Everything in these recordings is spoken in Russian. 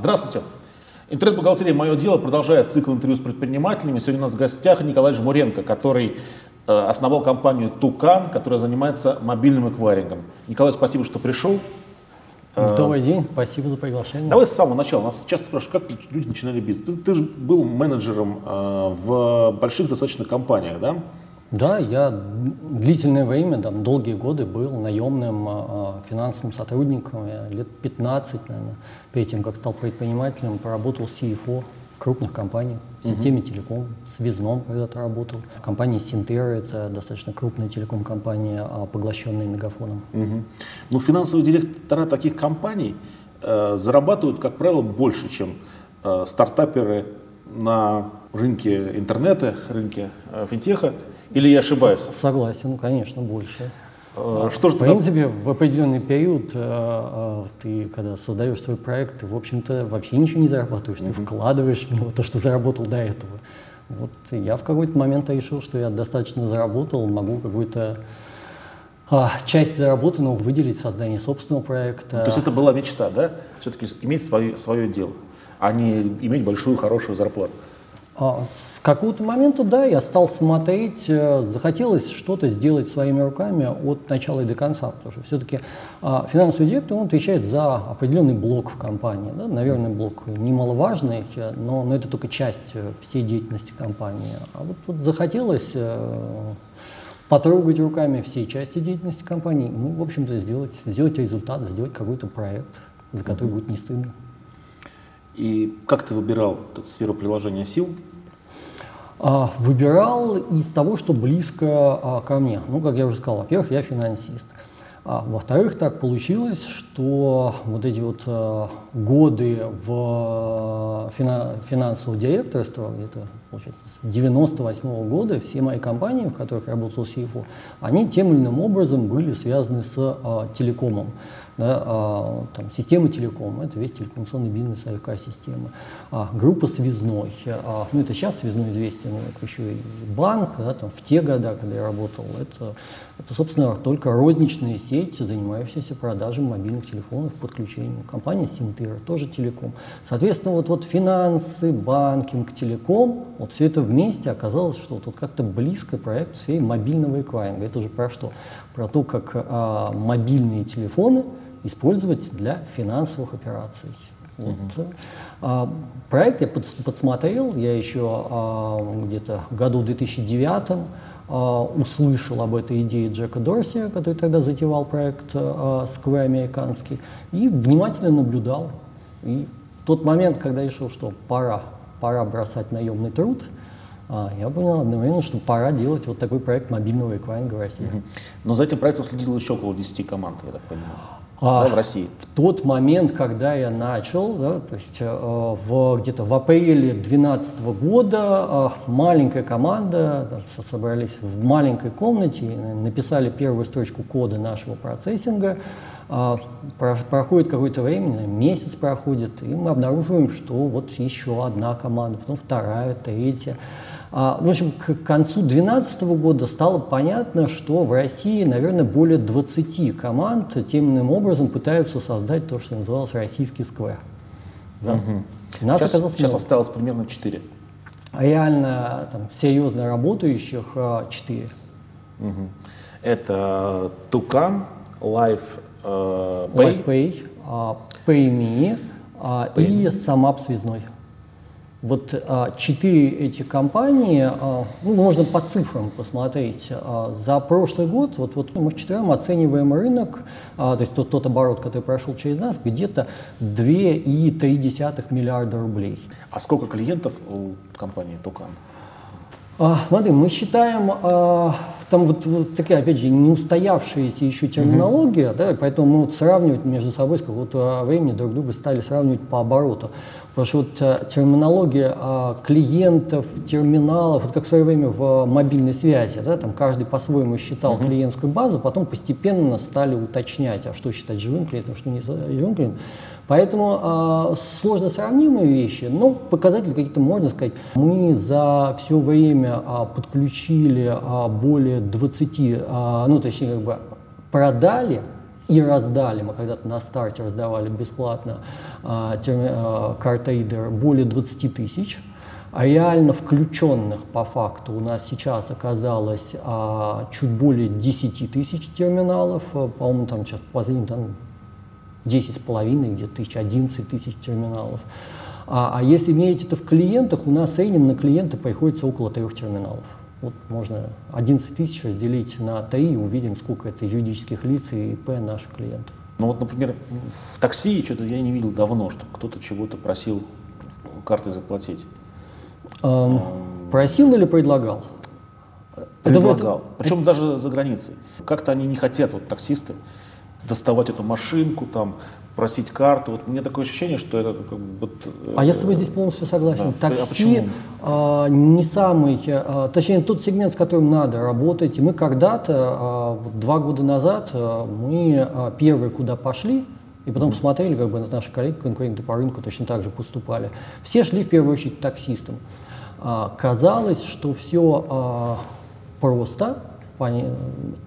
Здравствуйте. Интернет-бухгалтерия «Мое дело» продолжает цикл интервью с предпринимателями. Сегодня у нас в гостях Николай Жмуренко, который э, основал компанию «Тукан», которая занимается мобильным эквайрингом. Николай, спасибо, что пришел. Добрый день, спасибо за приглашение. Давай с самого начала. Нас часто спрашивают, как люди начинали бизнес. Ты, ты же был менеджером э, в больших достаточно компаниях, да? Да, я длительное время, там, долгие годы был наемным э, финансовым сотрудником. Я лет 15, наверное, перед тем, как стал предпринимателем, поработал CFO в крупных компаниях, в системе телеком, в связном когда-то работал. В компании Синтера, это достаточно крупная телеком-компания, поглощенная Мегафоном. Угу. Ну, финансовые директора таких компаний э, зарабатывают, как правило, больше, чем э, стартаперы на рынке интернета, рынке э, финтеха. Или я ошибаюсь? Согласен, конечно, больше. Э, что же в принципе, в определенный период э, э, ты, когда создаешь свой проект, ты, в общем-то, вообще ничего не зарабатываешь, ты вкладываешь в него то, что заработал до этого. Вот я в какой-то момент решил, что я достаточно заработал, могу какую-то а, часть заработанного выделить в создании собственного проекта. То есть это была мечта, да? Все-таки иметь свое, свое дело, а не иметь большую хорошую зарплату. А, с какого-то момента, да, я стал смотреть, э, захотелось что-то сделать своими руками от начала и до конца, потому что все-таки а, финансовый директор, он отвечает за определенный блок в компании, да, наверное, блок немаловажный, но, но это только часть э, всей деятельности компании. А вот, вот захотелось э, потрогать руками все части деятельности компании, ну, в общем-то, сделать, сделать результат, сделать какой-то проект, за который будет не стыдно. И как ты выбирал эту сферу приложения сил? А, выбирал из того, что близко а, ко мне. Ну, как я уже сказал, во-первых, я финансист. А, во-вторых, так получилось, что вот эти вот годы в фина финансового директорства, где-то, получается, с 98 -го года, все мои компании, в которых я работал CFO, они тем или иным образом были связаны с телекомом да, а, там, система телеком, это весь телекоммуникационный бизнес, АФК-система, а, группа связной, а, ну это сейчас связной известен, как еще и банк, да, там, в те годы, когда я работал, это, это, собственно, только розничная сеть, занимающаяся продажей мобильных телефонов, подключением. Компания Синтера, тоже телеком. Соответственно, вот, вот финансы, банкинг, телеком, вот все это вместе оказалось, что тут как-то близко проект в мобильного эквайринга. Это же про что? Про то, как а, мобильные телефоны – использовать для финансовых операций. Вот. А, проект я под, подсмотрел, я еще а, где-то в году 2009 а, услышал об этой идее Джека Дорси, который тогда затевал проект а, Square американский, и внимательно наблюдал. И в тот момент, когда решил, что пора, пора бросать наемный труд, а, я понял одновременно, что пора делать вот такой проект мобильного эквайринга в России. Но за этим проектом следило еще около 10 команд, я так понимаю да, в России? В тот момент, когда я начал, да, то есть э, в, где-то в апреле 2012 года э, маленькая команда, да, собрались в маленькой комнате, написали первую строчку кода нашего процессинга, э, про, проходит какое-то время, месяц проходит, и мы обнаруживаем, что вот еще одна команда, потом вторая, третья. А, в общем, к концу 2012 года стало понятно, что в России, наверное, более 20 команд тем иным образом пытаются создать то, что называлось российский сквер. Да. Угу. Нас сейчас, оказалось сейчас осталось примерно 4. Реально там, серьезно работающих 4. Угу. Это Тукан, Life э, Pay, Life Pay PayMe Pay и Самап Связной. Вот а, четыре эти компании, а, ну, можно по цифрам посмотреть, а, за прошлый год, вот, вот мы вчетвером оцениваем рынок, то есть тот, тот оборот, который прошел через нас, где-то 2,3 миллиарда рублей. А сколько клиентов у компании Тукан? Смотри, мы считаем, там вот, вот такая, опять же, не устоявшаяся еще терминология, mm-hmm. да, поэтому мы вот сравнивать между собой с какого-то времени друг друга стали сравнивать по обороту. Потому что вот э, терминология а, клиентов, терминалов, вот как в свое время в мобильной связи, да, там каждый по-своему считал uh-huh. клиентскую базу, потом постепенно стали уточнять, а что считать живым клиентом, что не живым клиентом. Поэтому э, сложно сравнимые вещи, но показатели какие-то можно сказать. Мы за все время э, подключили э, более 20, э, ну точнее как бы продали и раздали, мы когда-то на старте раздавали бесплатно а, а, картейдер более 20 тысяч, а реально включенных по факту у нас сейчас оказалось а, чуть более 10 тысяч терминалов, а, по-моему, там сейчас последний там 10 с половиной, где-то тысяч, 11 тысяч терминалов. А, а если мерить это в клиентах, у нас в среднем на клиента приходится около трех терминалов. Вот можно 11 тысяч разделить на 3 и увидим, сколько это юридических лиц и ИП наших клиентов. Ну вот, например, в такси что-то я не видел давно, что кто-то чего-то просил картой заплатить. Эм, просил или предлагал? Предлагал. Это... Причем даже за границей. Как-то они не хотят, вот таксисты, доставать эту машинку, там, просить карту. Вот у меня такое ощущение, что это как бы... Вот, а я с тобой здесь полностью согласен. Да. Такси а а, не самый, а, точнее тот сегмент, с которым надо работать. И мы когда-то, а, два года назад, а, мы а, первые куда пошли, и потом посмотрели, как бы на наши коллеги, конкуренты по рынку точно так же поступали. Все шли в первую очередь таксистам. А, казалось, что все а, просто,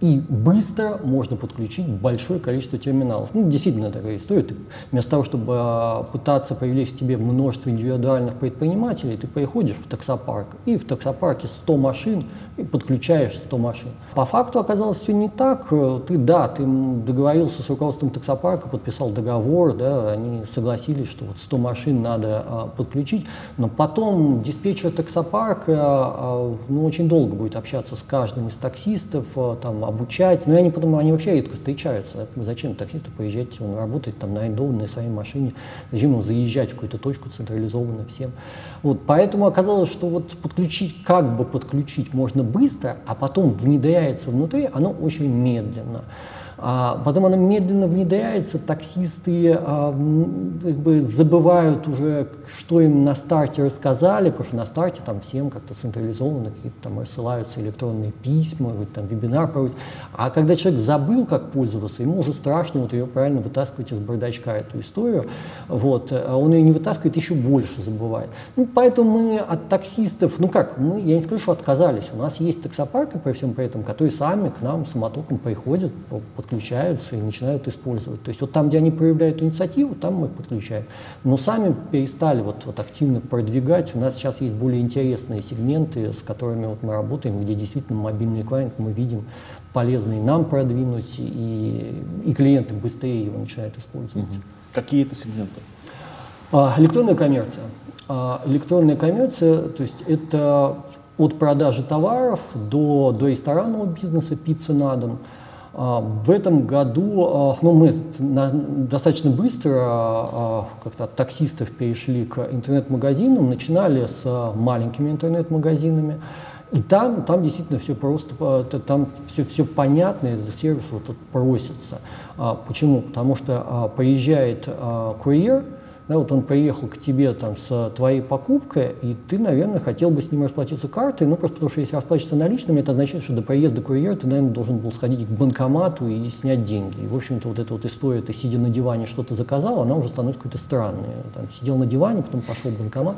и быстро можно подключить большое количество терминалов. Ну, действительно такая история. Ты, вместо того, чтобы а, пытаться привлечь к тебе множество индивидуальных предпринимателей, ты приходишь в таксопарк, и в таксопарке 100 машин, и подключаешь 100 машин. По факту оказалось все не так. Ты, да, ты договорился с руководством таксопарка, подписал договор, да, они согласились, что вот 100 машин надо а, подключить, но потом диспетчер таксопарка а, ну, очень долго будет общаться с каждым из таксистов, э, там, обучать. Но я не подумал, они вообще редко встречаются. Зачем таксисту поезжать, он работает там на арендованной своей машине, зачем ему заезжать в какую-то точку централизованно всем. Вот, поэтому оказалось, что вот подключить, как бы подключить можно быстро, а потом внедряется внутри, оно очень медленно. А потом она медленно внедряется, таксисты а, как бы забывают уже, что им на старте рассказали, потому что на старте там всем как-то централизованно какие-то там рассылаются электронные письма, вы там вебинар проводите. А когда человек забыл, как пользоваться, ему уже страшно вот ее правильно вытаскивать из бардачка эту историю, вот, а он ее не вытаскивает, еще больше забывает. Ну, поэтому мы от таксистов, ну как, мы, я не скажу, что отказались, у нас есть таксопарки по всем при этом, которые сами к нам самотоком приходят, подключаются подключаются и начинают использовать. То есть вот там, где они проявляют инициативу, там мы подключаем. Но сами перестали вот, вот активно продвигать. У нас сейчас есть более интересные сегменты, с которыми вот мы работаем, где действительно мобильный эквайринг мы видим полезный нам продвинуть, и, и клиенты быстрее его начинают использовать. Угу. Какие это сегменты? А, электронная коммерция. А, электронная коммерция, то есть это от продажи товаров до, до ресторанного бизнеса, пиццы на дом – в этом году а, ну, мы достаточно быстро а, как-то от таксистов перешли к интернет-магазинам, начинали с маленькими интернет-магазинами. И там, там действительно все просто, там все, все понятно, этот сервис вот, вот просится. Почему? Потому что приезжает курьер, да, вот он приехал к тебе там с твоей покупкой, и ты, наверное, хотел бы с ним расплатиться картой, ну просто потому что если расплачиваться наличными, это означает, что до приезда курьера ты, наверное, должен был сходить к банкомату и снять деньги. И, в общем-то, вот эта вот история, ты сидя на диване что-то заказал, она уже становится какой-то странной. Там, сидел на диване, потом пошел в банкомат.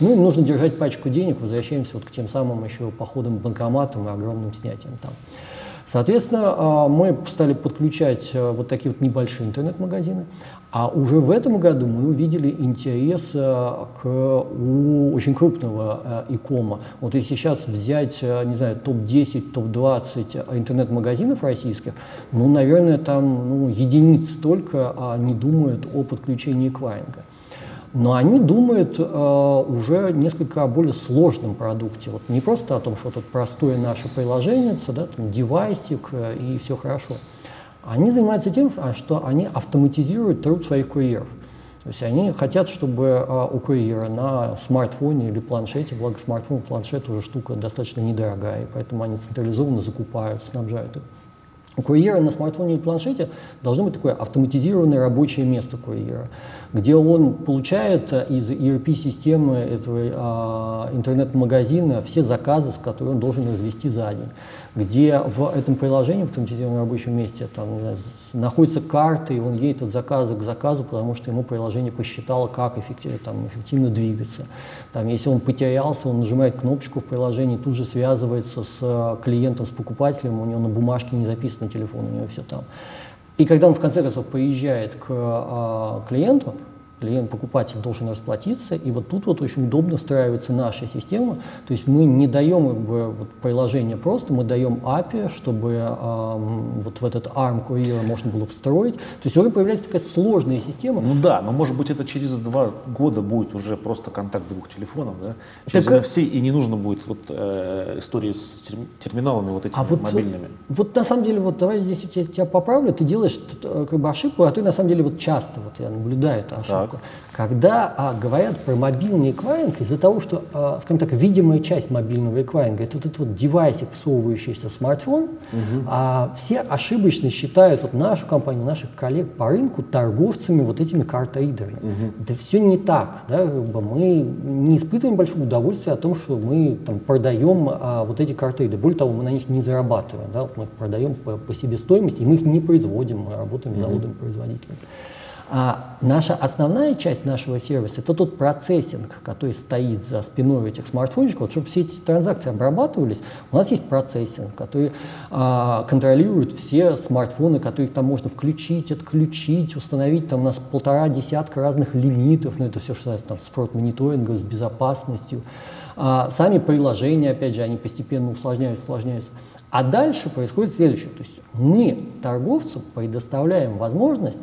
Ну, им нужно держать пачку денег, возвращаемся вот к тем самым еще походам в банкоматам и огромным снятием там. Соответственно, а, мы стали подключать а, вот такие вот небольшие интернет-магазины. А уже в этом году мы увидели интерес э, к у очень крупного э, икома. Вот если сейчас взять, э, не знаю, топ-10, топ-20 интернет-магазинов российских, ну, наверное, там ну, единицы только а не думают о подключении эквайринга. Но они думают э, уже несколько о более сложном продукте. Вот не просто о том, что тут простое наше приложение, да, там девайсик э, и все хорошо. Они занимаются тем, а, что они автоматизируют труд своих курьеров. То есть они хотят, чтобы а, у курьера на смартфоне или планшете, благо смартфон, планшет уже штука достаточно недорогая, и поэтому они централизованно закупают, снабжают их. У курьера на смартфоне или планшете должно быть такое автоматизированное рабочее место курьера, где он получает э, из ERP-системы этого а, интернет-магазина все заказы, с которыми он должен развести за день где в этом приложении, в автоматизированном рабочем месте, там, знаю, находится карта, и он едет от заказа к заказу, потому что ему приложение посчитало, как эффективно, там, эффективно двигаться. Там, если он потерялся, он нажимает кнопочку в приложении, тут же связывается с э, клиентом, с покупателем, у него на бумажке не записано телефон, у него все там. И когда он в конце концов приезжает к а, клиенту, клиент, покупатель должен расплатиться, и вот тут вот очень удобно встраивается наша система, то есть мы не даем как бы, вот, приложение просто, мы даем API, чтобы э, вот в этот ARM Courier можно было встроить, то есть уже появляется такая сложная система. Ну да, но может быть это через два года будет уже просто контакт двух телефонов, да, через так, NFC, и не нужно будет вот э, истории с терминалами вот этими а вот, мобильными. Вот на самом деле, вот давай здесь я тебя поправлю, ты делаешь э, как бы ошибку, а ты на самом деле вот часто, вот я наблюдаю эту ошибку. Так. Когда а, говорят про мобильный эквайринг, из-за того, что, а, скажем так, видимая часть мобильного эквайринга – это вот этот вот девайсик, всовывающийся в смартфон, угу. а все ошибочно считают вот нашу компанию, наших коллег по рынку торговцами вот этими картридерами. Угу. Это все не так. Да? Мы не испытываем большого удовольствия о том, что мы там, продаем а, вот эти картридеры. Более того, мы на них не зарабатываем. Да? Мы их продаем по, по себестоимости, и мы их не производим, мы работаем с заводами-производителями. А наша основная часть нашего сервиса – это тот процессинг, который стоит за спиной этих смартфончиков. Вот, чтобы все эти транзакции обрабатывались, у нас есть процессинг, который а, контролирует все смартфоны, которые там можно включить, отключить, установить. Там у нас полтора десятка разных лимитов, но ну, это все, что там, с фрод-мониторингом, с безопасностью. А, сами приложения, опять же, они постепенно усложняются, усложняются. А дальше происходит следующее. То есть мы торговцу предоставляем возможность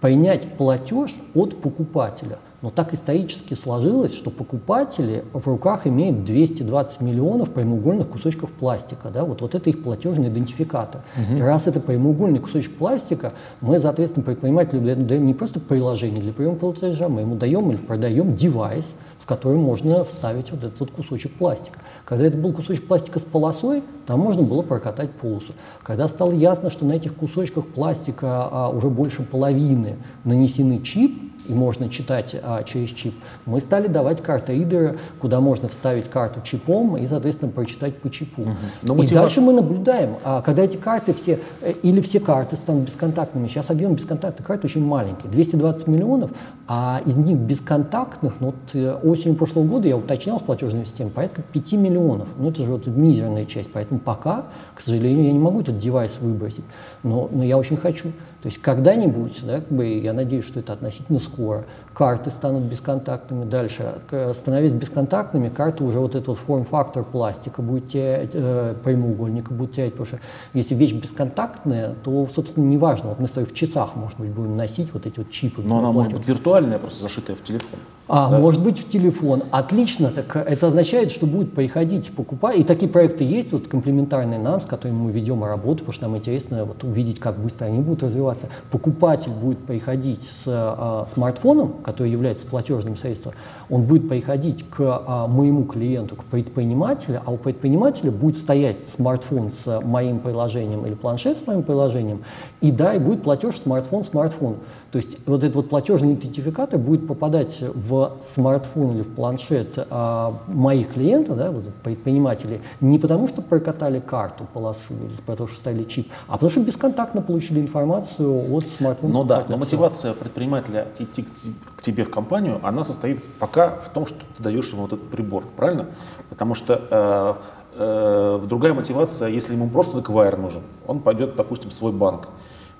принять платеж от покупателя. Но так исторически сложилось, что покупатели в руках имеют 220 миллионов прямоугольных кусочков пластика. Да? Вот, вот это их платежный идентификатор. Угу. И раз это прямоугольный кусочек пластика, мы, соответственно, предпринимателю даем не просто приложение для приема платежа, мы ему даем или продаем девайс, в который можно вставить вот этот вот кусочек пластика. Когда это был кусочек пластика с полосой, там можно было прокатать полосу. Когда стало ясно, что на этих кусочках пластика а, уже больше половины нанесены чип, и можно читать а, через чип, мы стали давать карты ридеры, куда можно вставить карту чипом и, соответственно, прочитать по чипу. Угу. Но мотива... И дальше мы наблюдаем, а, когда эти карты все, э, или все карты станут бесконтактными, сейчас объем бесконтактных карт очень маленький, 220 миллионов, а из них бесконтактных, ну, вот э, осенью прошлого года я уточнял с платежной системой, порядка 5 миллионов. Ну, это же вот мизерная часть, поэтому пока, к сожалению, я не могу этот девайс выбросить, но, но я очень хочу. То есть когда-нибудь, да, как бы, я надеюсь, что это относительно скоро, карты станут бесконтактными. Дальше, становясь бесконтактными, карты уже вот этот вот форм-фактор пластика будет терять, э, прямоугольника будет терять, потому что если вещь бесконтактная, то, собственно, неважно. Вот мы с тобой в часах, может быть, будем носить вот эти вот чипы. Но она может быть виртуальная, просто зашитая в телефон. А, да? может быть, в телефон. Отлично. Так это означает, что будет приходить покупать. И такие проекты есть, вот комплементарные нам, с которыми мы ведем работу, потому что нам интересно вот, увидеть, как быстро они будут развиваться. Покупатель будет приходить с а, смартфоном, который является платежным средством, он будет приходить к а, моему клиенту, к предпринимателю, а у предпринимателя будет стоять смартфон с моим приложением или планшет с моим приложением, и да, и будет платеж смартфон-смартфон. То есть вот этот вот платежный идентификатор будет попадать в смартфон или в планшет а, моих клиентов, да, вот, предпринимателей, не потому что прокатали карту полосу или потому что ставили чип, а потому что бесконтактно получили информацию от смартфона. Ну да, но мотивация предпринимателя идти к, к тебе в компанию, она состоит пока в том, что ты даешь ему вот этот прибор, правильно? Потому что э, э, другая мотивация, если ему просто эквайр нужен, он пойдет, допустим, в свой банк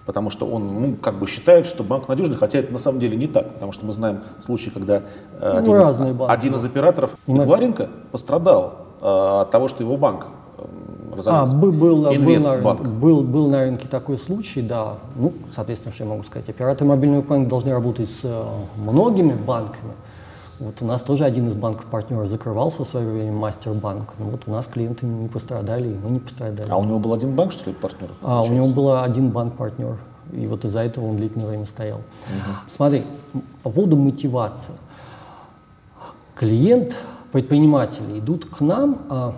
потому что он ну, как бы считает, что банк надежный, хотя это на самом деле не так, потому что мы знаем случаи, когда э, ну, один, из, банки, один из операторов Гваренко пострадал э, от того, что его банк э, разорился. А, был, был, был, на, был, был на рынке такой случай, да. Ну, соответственно, что я могу сказать. Операторы мобильного банка должны работать с многими банками. Вот у нас тоже один из банков партнеров закрывался в свое время, Мастербанк. Ну вот у нас клиенты не пострадали, и мы не пострадали. А у него был один банк, что ли, партнер? А, у него был один банк-партнер. И вот из-за этого он длительное время стоял. Угу. Смотри, по поводу мотивации. Клиент, предприниматели идут к нам а,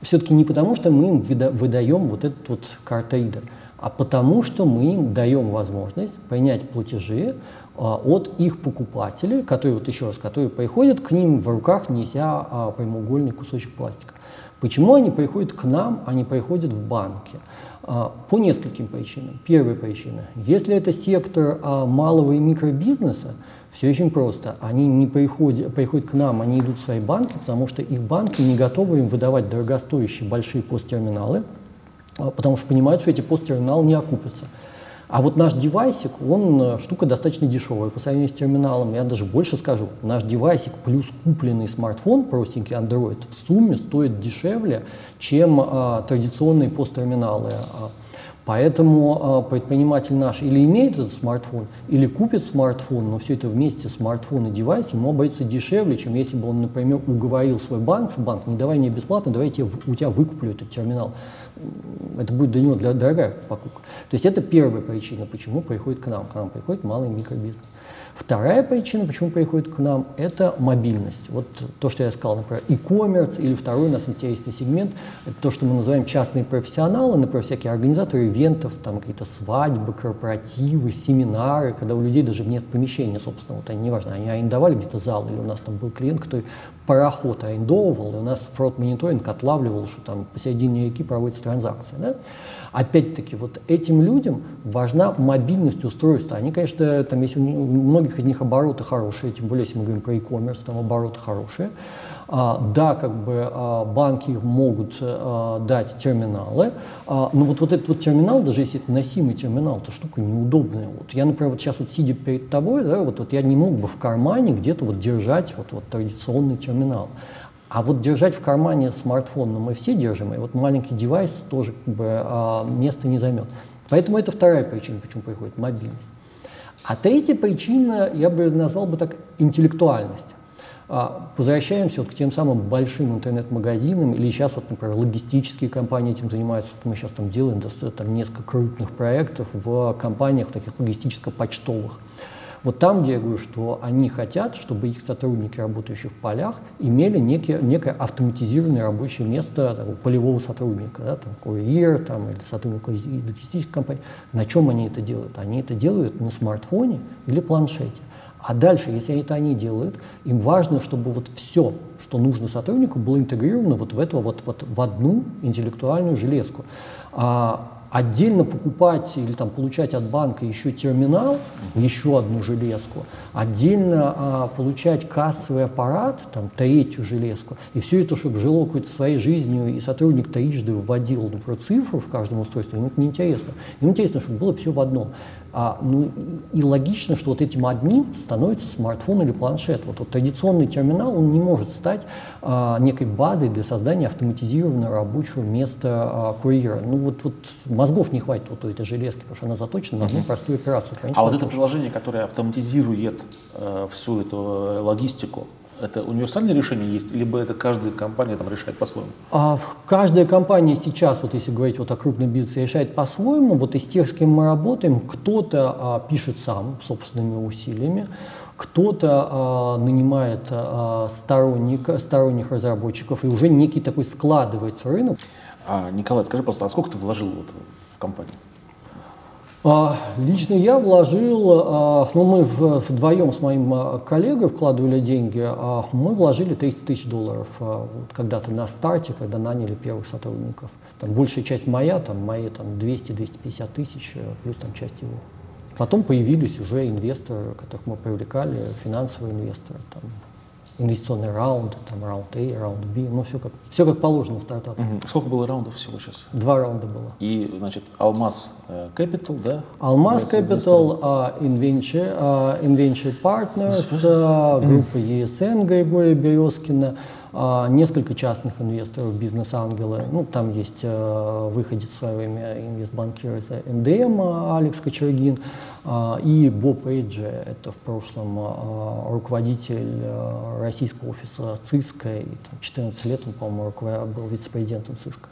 все-таки не потому, что мы им выдаем вот этот вот картридер, а потому что мы им даем возможность принять платежи от их покупателей, которые, вот еще раз, которые приходят к ним в руках, неся а, прямоугольный кусочек пластика. Почему они приходят к нам, а не приходят в банки? А, по нескольким причинам. Первая причина. Если это сектор малого и микробизнеса, все очень просто. Они не приходят, приходят к нам, они идут в свои банки, потому что их банки не готовы им выдавать дорогостоящие большие посттерминалы, а, потому что понимают, что эти посттерминалы не окупятся. А вот наш девайсик, он э, штука достаточно дешевая по сравнению с терминалом. Я даже больше скажу, наш девайсик плюс купленный смартфон, простенький Android, в сумме стоит дешевле, чем а, традиционные посттерминалы. А, Поэтому э, предприниматель наш или имеет этот смартфон, или купит смартфон, но все это вместе, смартфон и девайс, ему обойдется дешевле, чем если бы он, например, уговорил свой банк, что банк, не давай мне бесплатно, давай я тебе, у тебя выкуплю этот терминал. Это будет для него дорогая покупка. То есть это первая причина, почему приходит к нам. К нам приходит малый микробизнес. Вторая причина, почему приходит к нам, это мобильность. Вот то, что я сказал, например, e-commerce или второй у нас интересный сегмент, это то, что мы называем частные профессионалы, например, всякие организаторы ивентов, там какие-то свадьбы, корпоративы, семинары, когда у людей даже нет помещения, собственно, вот они, неважно, они арендовали где-то зал, или у нас там был клиент, который пароход арендовывал, и у нас фрод-мониторинг отлавливал, что там посередине реки проводится транзакция. Да? Опять-таки, вот этим людям важна мобильность устройства. Они, конечно, там, если у многих из них обороты хорошие, тем более, если мы говорим про e-commerce, там обороты хорошие. А, да, как бы а, банки могут а, дать терминалы, а, но вот, вот этот вот терминал, даже если это носимый терминал, то штука неудобная. Вот я, например, вот сейчас вот сидя перед тобой, да, вот, вот я не мог бы в кармане где-то вот держать вот, вот традиционный терминал. А вот держать в кармане смартфон, ну, мы все держим, и вот маленький девайс тоже как бы, а, места не займет. Поэтому это вторая причина, почему приходит мобильность. А третья причина, я бы назвал бы так, интеллектуальность. А, возвращаемся вот к тем самым большим интернет-магазинам, или сейчас, вот, например, логистические компании этим занимаются. Вот мы сейчас там делаем там, несколько крупных проектов в компаниях таких логистическо-почтовых. Вот там, где я говорю, что они хотят, чтобы их сотрудники, работающие в полях, имели некие, некое автоматизированное рабочее место там, полевого сотрудника, да, там, курьер там, или сотрудник логистической компании. На чем они это делают? Они это делают на смартфоне или планшете. А дальше, если это они делают, им важно, чтобы вот все, что нужно сотруднику, было интегрировано вот в, эту, вот, вот в одну интеллектуальную железку. А, отдельно покупать или там, получать от банка еще терминал, еще одну железку, отдельно а, получать кассовый аппарат, там, третью железку, и все это, чтобы жило какой-то своей жизнью, и сотрудник трижды вводил, например, цифру в каждом устройстве, ему это неинтересно. Ему интересно, чтобы было все в одном. А, ну, и логично, что вот этим одним становится смартфон или планшет. Вот, вот традиционный терминал, он не может стать а, некой базой для создания автоматизированного рабочего места а, курьера. Ну вот, вот мозгов не хватит вот у этой железки, потому что она заточена на одну простую операцию. А вот это приложение, которое автоматизирует э, всю эту э, логистику, это универсальное решение есть, либо это каждая компания там решает по-своему? А, каждая компания сейчас, вот если говорить вот о крупном бизнесе, решает по-своему. Вот из тех, с кем мы работаем, кто-то а, пишет сам собственными усилиями, кто-то а, нанимает а, сторонник, сторонних разработчиков, и уже некий такой складывается рынок. А, Николай, скажи просто, а сколько ты вложил вот в компанию? А, лично я вложил, а, ну мы вдвоем с моим а, коллегой вкладывали деньги, мы вложили 300 тысяч долларов вот когда-то на старте, когда наняли первых сотрудников. Там большая часть моя, там мои там 200-250 тысяч, э, плюс там часть его. Потом появились уже инвесторы, которых мы привлекали, финансовые инвесторы, там, инвестиционные раунды, там раунд A, раунд B, ну все как, все как положено в стартапе. Угу. Сколько было раундов всего сейчас? Два раунда было. И, значит, Алмаз э, Capital, да? Алмаз Capital, uh, Inventure, uh, Inventure Partners, uh, группа ESN Григория Березкина, uh, несколько частных инвесторов, бизнес-ангелы. Ну, там есть uh, выходец в свое время инвестбанкир из МДМ Алекс Кочергин, а, и Боб Эйджи, это в прошлом а, руководитель а, российского офиса ЦИСКа, и там, 14 лет он, по-моему, был вице-президентом ЦИСКа.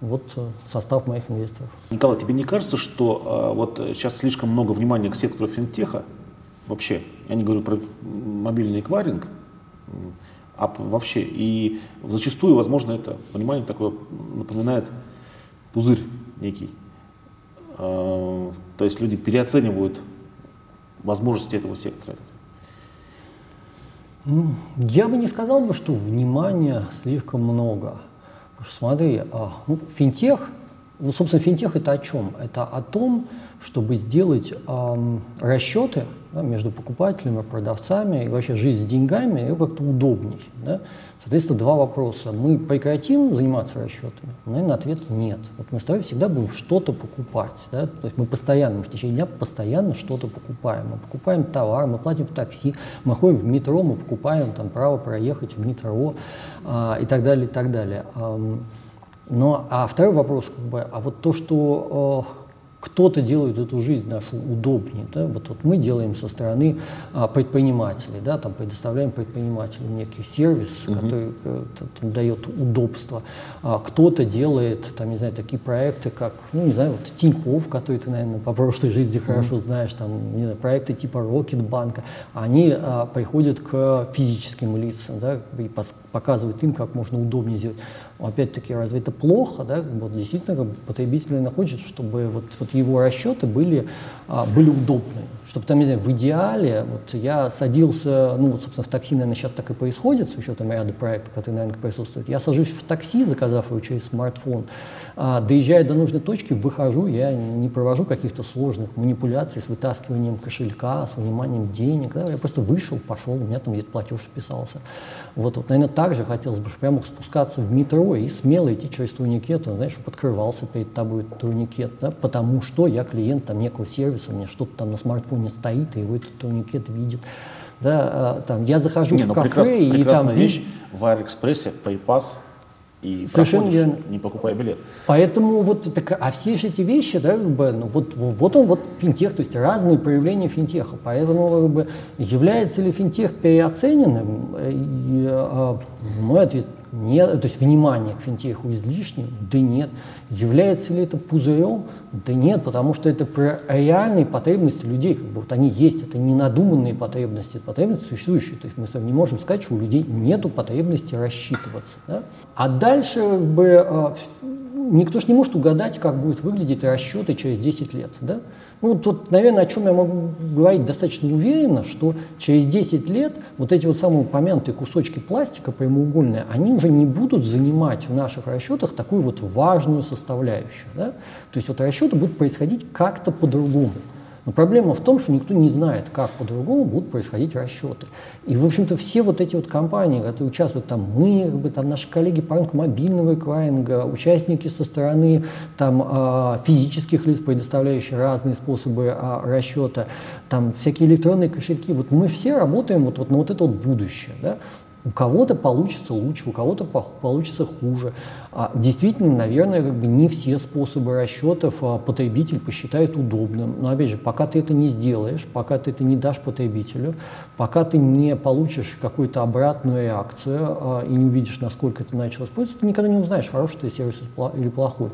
Вот э, состав моих инвесторов. Николай, тебе не кажется, что вот сейчас слишком много внимания к сектору финтеха вообще? Я не говорю про мобильный эквайринг, а вообще. И зачастую, возможно, это внимание такое напоминает пузырь некий. Э, то есть люди переоценивают возможности этого сектора. Я бы не сказал бы, что внимания слишком много. Смотри, а, ну, финтех Вот, собственно, финтех это о чем? Это о том, чтобы сделать эм, расчеты да, между покупателями, продавцами и вообще жизнь с деньгами как-то удобней. Да? Соответственно, два вопроса. Мы прекратим заниматься расчетами? Наверное, ответ нет. Вот мы с тобой всегда будем что-то покупать. Да? То есть мы постоянно, мы в течение дня постоянно что-то покупаем. Мы покупаем товар, мы платим в такси, мы ходим в метро, мы покупаем там право проехать в метро а, и так далее, и так далее. Но, а второй вопрос, как бы, а вот то, что кто-то делает эту жизнь нашу удобнее. Да? Вот, вот мы делаем со стороны а, предпринимателей, да, там предоставляем предпринимателям некий сервис, угу. который а, там, дает удобство. А, кто-то делает, там, не знаю, такие проекты, как, ну, не знаю, вот Тинькофф, который ты, наверное, по прошлой жизни угу. хорошо знаешь, там, не знаю, проекты типа Рокетбанка, они а, приходят к физическим лицам, да, и показывают им, как можно удобнее сделать. Опять-таки, разве это плохо? Да? Вот действительно, как бы, потребитель хочет, чтобы вот, вот его расчеты были, а, были удобны. Чтобы там, не знаю, в идеале, вот я садился, ну вот, собственно, в такси, наверное, сейчас так и происходит, с учетом ряда проектов, которые, наверное, присутствуют. Я сажусь в такси, заказав его через смартфон, а, доезжая до нужной точки, выхожу, я не провожу каких-то сложных манипуляций с вытаскиванием кошелька, с выниманием денег. Да? Я просто вышел, пошел, у меня там где-то платеж вписался. Вот, вот, наверное, так же хотелось бы, мог спускаться в метро и смело идти через турникет, знаешь, чтобы открывался перед тобой турникет, да? потому что я клиент там некого сервиса, меня что-то там на смартфоне стоит, и его этот турникет видит. Да, а, там, я захожу не, в ну, кафе прекрас, и там... вещь в Аэроэкспрессе, PayPass, и Совершенно верно. не покупая билет. Поэтому вот, так, а все же эти вещи, да, как бы, ну, вот, вот он, вот финтех, то есть разные проявления финтеха. Поэтому как бы, является ли финтех переоцененным? И, а, мой ответ – нет, то есть внимание к финтеху излишним? Да нет. Является ли это пузырем? Да нет, потому что это про реальные потребности людей, как бы вот они есть, это не надуманные потребности, это потребности существующие. То есть мы с вами не можем сказать, что у людей нет потребности рассчитываться. Да? А дальше как бы, а, никто же не может угадать, как будут выглядеть расчеты через 10 лет. Да? Ну, вот, наверное, о чем я могу говорить достаточно уверенно, что через 10 лет вот эти вот самые упомянутые кусочки пластика прямоугольные, они уже не будут занимать в наших расчетах такую вот важную составляющую. Да? То есть вот расчеты будут происходить как-то по-другому. Но проблема в том, что никто не знает, как по-другому будут происходить расчеты. И, в общем-то, все вот эти вот компании, которые участвуют, там мы, как бы, там наши коллеги по рынку мобильного эквайринга, участники со стороны там, э, физических лиц, предоставляющие разные способы э, расчета, там всякие электронные кошельки, вот мы все работаем вот, вот на вот это вот будущее. Да? У кого-то получится лучше, у кого-то получится хуже. А действительно, наверное, как бы не все способы расчетов а, потребитель посчитает удобным. Но опять же, пока ты это не сделаешь, пока ты это не дашь потребителю, пока ты не получишь какую-то обратную реакцию а, и не увидишь, насколько ты начал использовать, ты никогда не узнаешь, хороший ты сервис или плохой.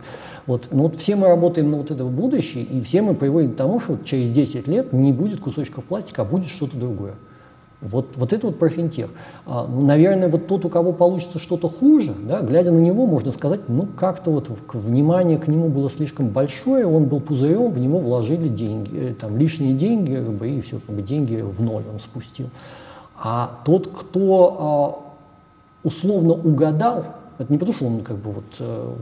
Вот. Но вот все мы работаем на вот это будущее, и все мы приводим к тому, что через 10 лет не будет кусочков пластика, а будет что-то другое. Вот, вот это вот про финтех. А, ну, наверное, вот тот, у кого получится что-то хуже, да, глядя на него, можно сказать, ну как-то вот внимание к нему было слишком большое, он был пузырем, в него вложили деньги, э, там лишние деньги, как бы, и все, как бы, деньги в ноль он спустил. А тот, кто а, условно угадал, это не потому, что он как бы вот, э,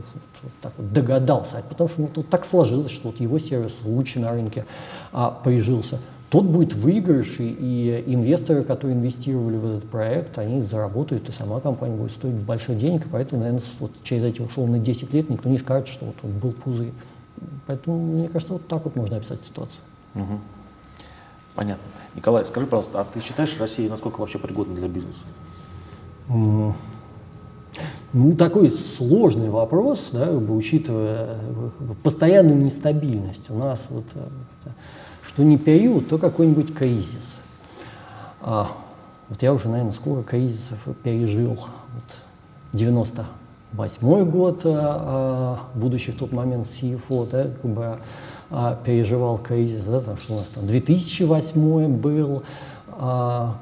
вот так вот догадался, а потому что ну, вот так сложилось, что вот его сервис лучше на рынке а, прижился тот будет выигрыш, и инвесторы, которые инвестировали в этот проект, они заработают, и сама компания будет стоить большой денег, и поэтому, наверное, вот через эти условно 10 лет никто не скажет, что вот он был пузырь. Поэтому, мне кажется, вот так вот можно описать ситуацию. Угу. Понятно. Николай, скажи, пожалуйста, а ты считаешь Россию насколько вообще пригодна для бизнеса? Mm. Ну, такой сложный вопрос, да, как бы, учитывая постоянную нестабильность. У нас вот э, что не период, то какой-нибудь кризис. А, вот я уже, наверное, сколько кризисов пережил. Вот 98 год, а, а, будучи в тот момент CFO, да, как бы, а, переживал кризис, да, там, что у нас там 2008 был,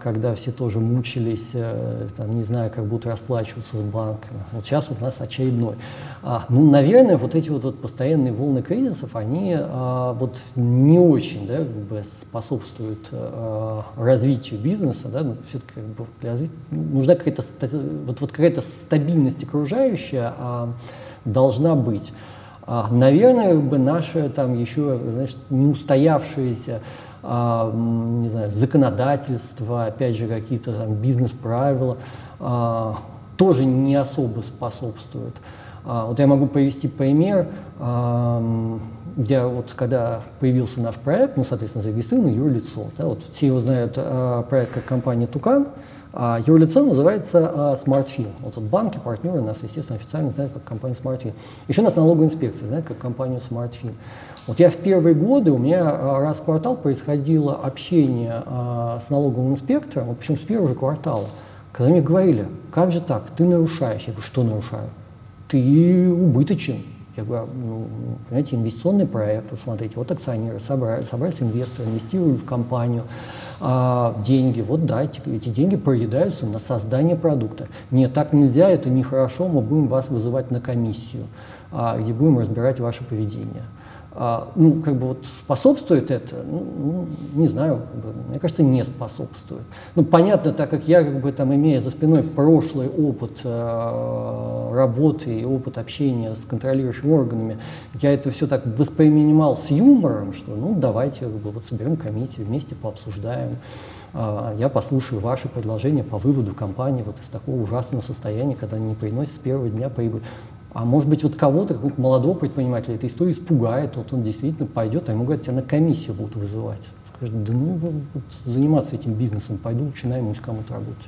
когда все тоже мучились, э, там, не знаю, как будут расплачиваться с банками. Вот сейчас у нас очередной. А, ну, наверное, вот эти вот, вот постоянные волны кризисов, они а, вот не очень да, как бы способствуют а, развитию бизнеса. Да? Ну, все-таки как бы для развития нужна какая-то вот, вот какая-то стабильность окружающая а, должна быть. А, наверное, бы наше там еще, знаешь, не а, не знаю, законодательство, опять же, какие-то там бизнес-правила а, тоже не особо способствуют. А, вот я могу привести пример, а, где вот когда появился наш проект, мы, соответственно, зарегистрированы юрлицо. Да, вот все его знают проект как компания «Тукан», а юрлицо называется а, SmartFin. Вот, вот банки, партнеры нас, естественно, официально знают как компания SmartFin. Еще нас налоговая инспекция знает как компанию SmartFin. Вот я в первые годы, у меня а, раз в квартал происходило общение с налоговым инспектором, причем с первого же квартала, когда мне говорили, как же так, ты нарушаешь. Я говорю, что нарушаю? Ты убыточен. Я говорю, ну, понимаете, инвестиционный проект, вот смотрите, вот акционеры собрались, собрались инвесторы, инвестировали в компанию, а, деньги, вот дайте, эти деньги проедаются на создание продукта. Нет, так нельзя, это нехорошо, мы будем вас вызывать на комиссию, а, где будем разбирать ваше поведение. А, ну, как бы вот способствует это, ну, ну, не знаю, как бы, мне кажется, не способствует. Ну, понятно, так как я, как бы, там, имея за спиной прошлый опыт э, работы и опыт общения с контролирующими органами, я это все так воспринимал с юмором, что, ну, давайте, как бы, вот соберем комиссию, вместе пообсуждаем. Э, я послушаю ваши предложения по выводу компании вот из такого ужасного состояния, когда они не приносят с первого дня прибыль. А может быть, вот кого-то, какого-то молодого предпринимателя, эта история испугает, вот он действительно пойдет, а ему говорят, тебя на комиссию будут вызывать. Скажет, да ну вот, заниматься этим бизнесом, пойду лучше наймусь кому-то работать.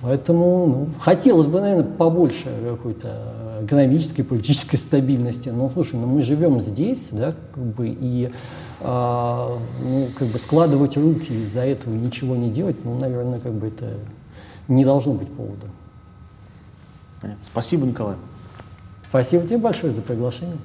Поэтому ну, хотелось бы, наверное, побольше какой-то экономической, политической стабильности. Но слушай, ну мы живем здесь, да, как бы, и а, ну, как бы складывать руки из-за этого ничего не делать, ну, наверное, как бы это не должно быть поводом. Понятно. Спасибо, Николай. Спасибо тебе большое за приглашение.